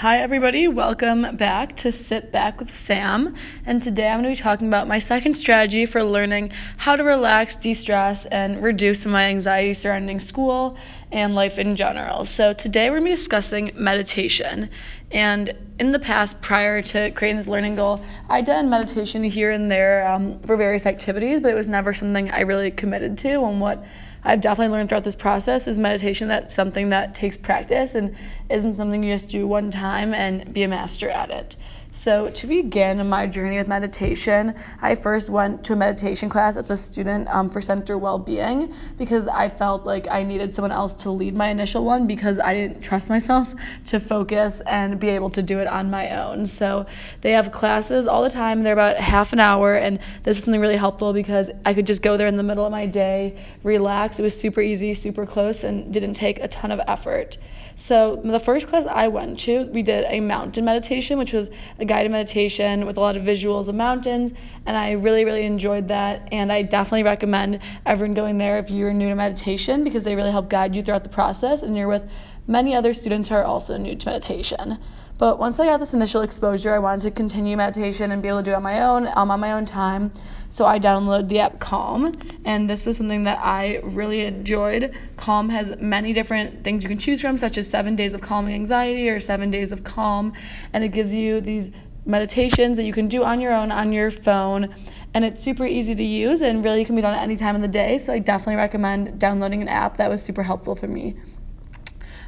Hi, everybody. Welcome back to Sit Back with Sam. And today I'm going to be talking about my second strategy for learning how to relax, de stress, and reduce my anxiety surrounding school and life in general. So, today we're going to be discussing meditation. And in the past, prior to creating this learning goal, I'd done meditation here and there um, for various activities, but it was never something I really committed to. And what I've definitely learned throughout this process is meditation that's something that takes practice and isn't something you just do one time and be a master at it. So, to begin my journey with meditation, I first went to a meditation class at the Student um, for Center Wellbeing because I felt like I needed someone else to lead my initial one because I didn't trust myself to focus and be able to do it on my own. So, they have classes all the time, they're about half an hour, and this was something really helpful because I could just go there in the middle of my day, relax. It was super easy, super close, and didn't take a ton of effort. So, the first class I went to, we did a mountain meditation, which was a guided meditation with a lot of visuals of mountains, and I really, really enjoyed that. And I definitely recommend everyone going there if you're new to meditation because they really help guide you throughout the process, and you're with many other students who are also new to meditation. But once I got this initial exposure, I wanted to continue meditation and be able to do it on my own, um, on my own time. So I downloaded the app Calm, and this was something that I really enjoyed. Calm has many different things you can choose from, such as seven days of calming anxiety or seven days of calm, and it gives you these meditations that you can do on your own on your phone and it's super easy to use and really can be done at any time of the day so i definitely recommend downloading an app that was super helpful for me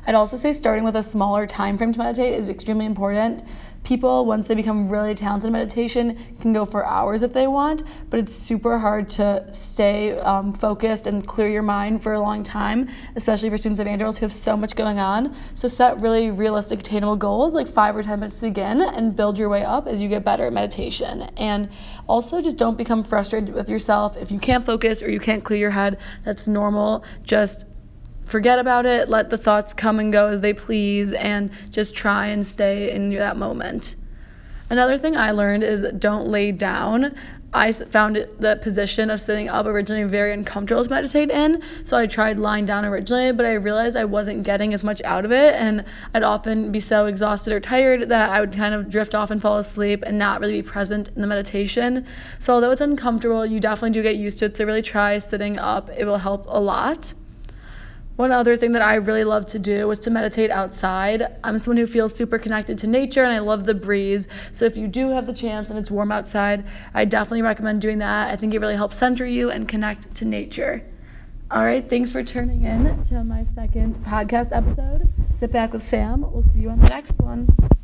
I'd also say starting with a smaller time frame to meditate is extremely important. People, once they become really talented in meditation, can go for hours if they want, but it's super hard to stay um, focused and clear your mind for a long time, especially for students of Vanderbilt who have so much going on. So set really realistic, attainable goals, like five or 10 minutes to begin, and build your way up as you get better at meditation. And also, just don't become frustrated with yourself if you can't focus or you can't clear your head. That's normal. Just forget about it, let the thoughts come and go as they please, and just try and stay in that moment. Another thing I learned is don't lay down. I found the position of sitting up originally very uncomfortable to meditate in, so I tried lying down originally, but I realized I wasn't getting as much out of it, and I'd often be so exhausted or tired that I would kind of drift off and fall asleep and not really be present in the meditation. So, although it's uncomfortable, you definitely do get used to it, so really try sitting up, it will help a lot. One other thing that I really love to do was to meditate outside. I'm someone who feels super connected to nature and I love the breeze. So if you do have the chance and it's warm outside, I definitely recommend doing that. I think it really helps center you and connect to nature. All right, thanks for tuning in to my second podcast episode. Sit back with Sam. We'll see you on the next one.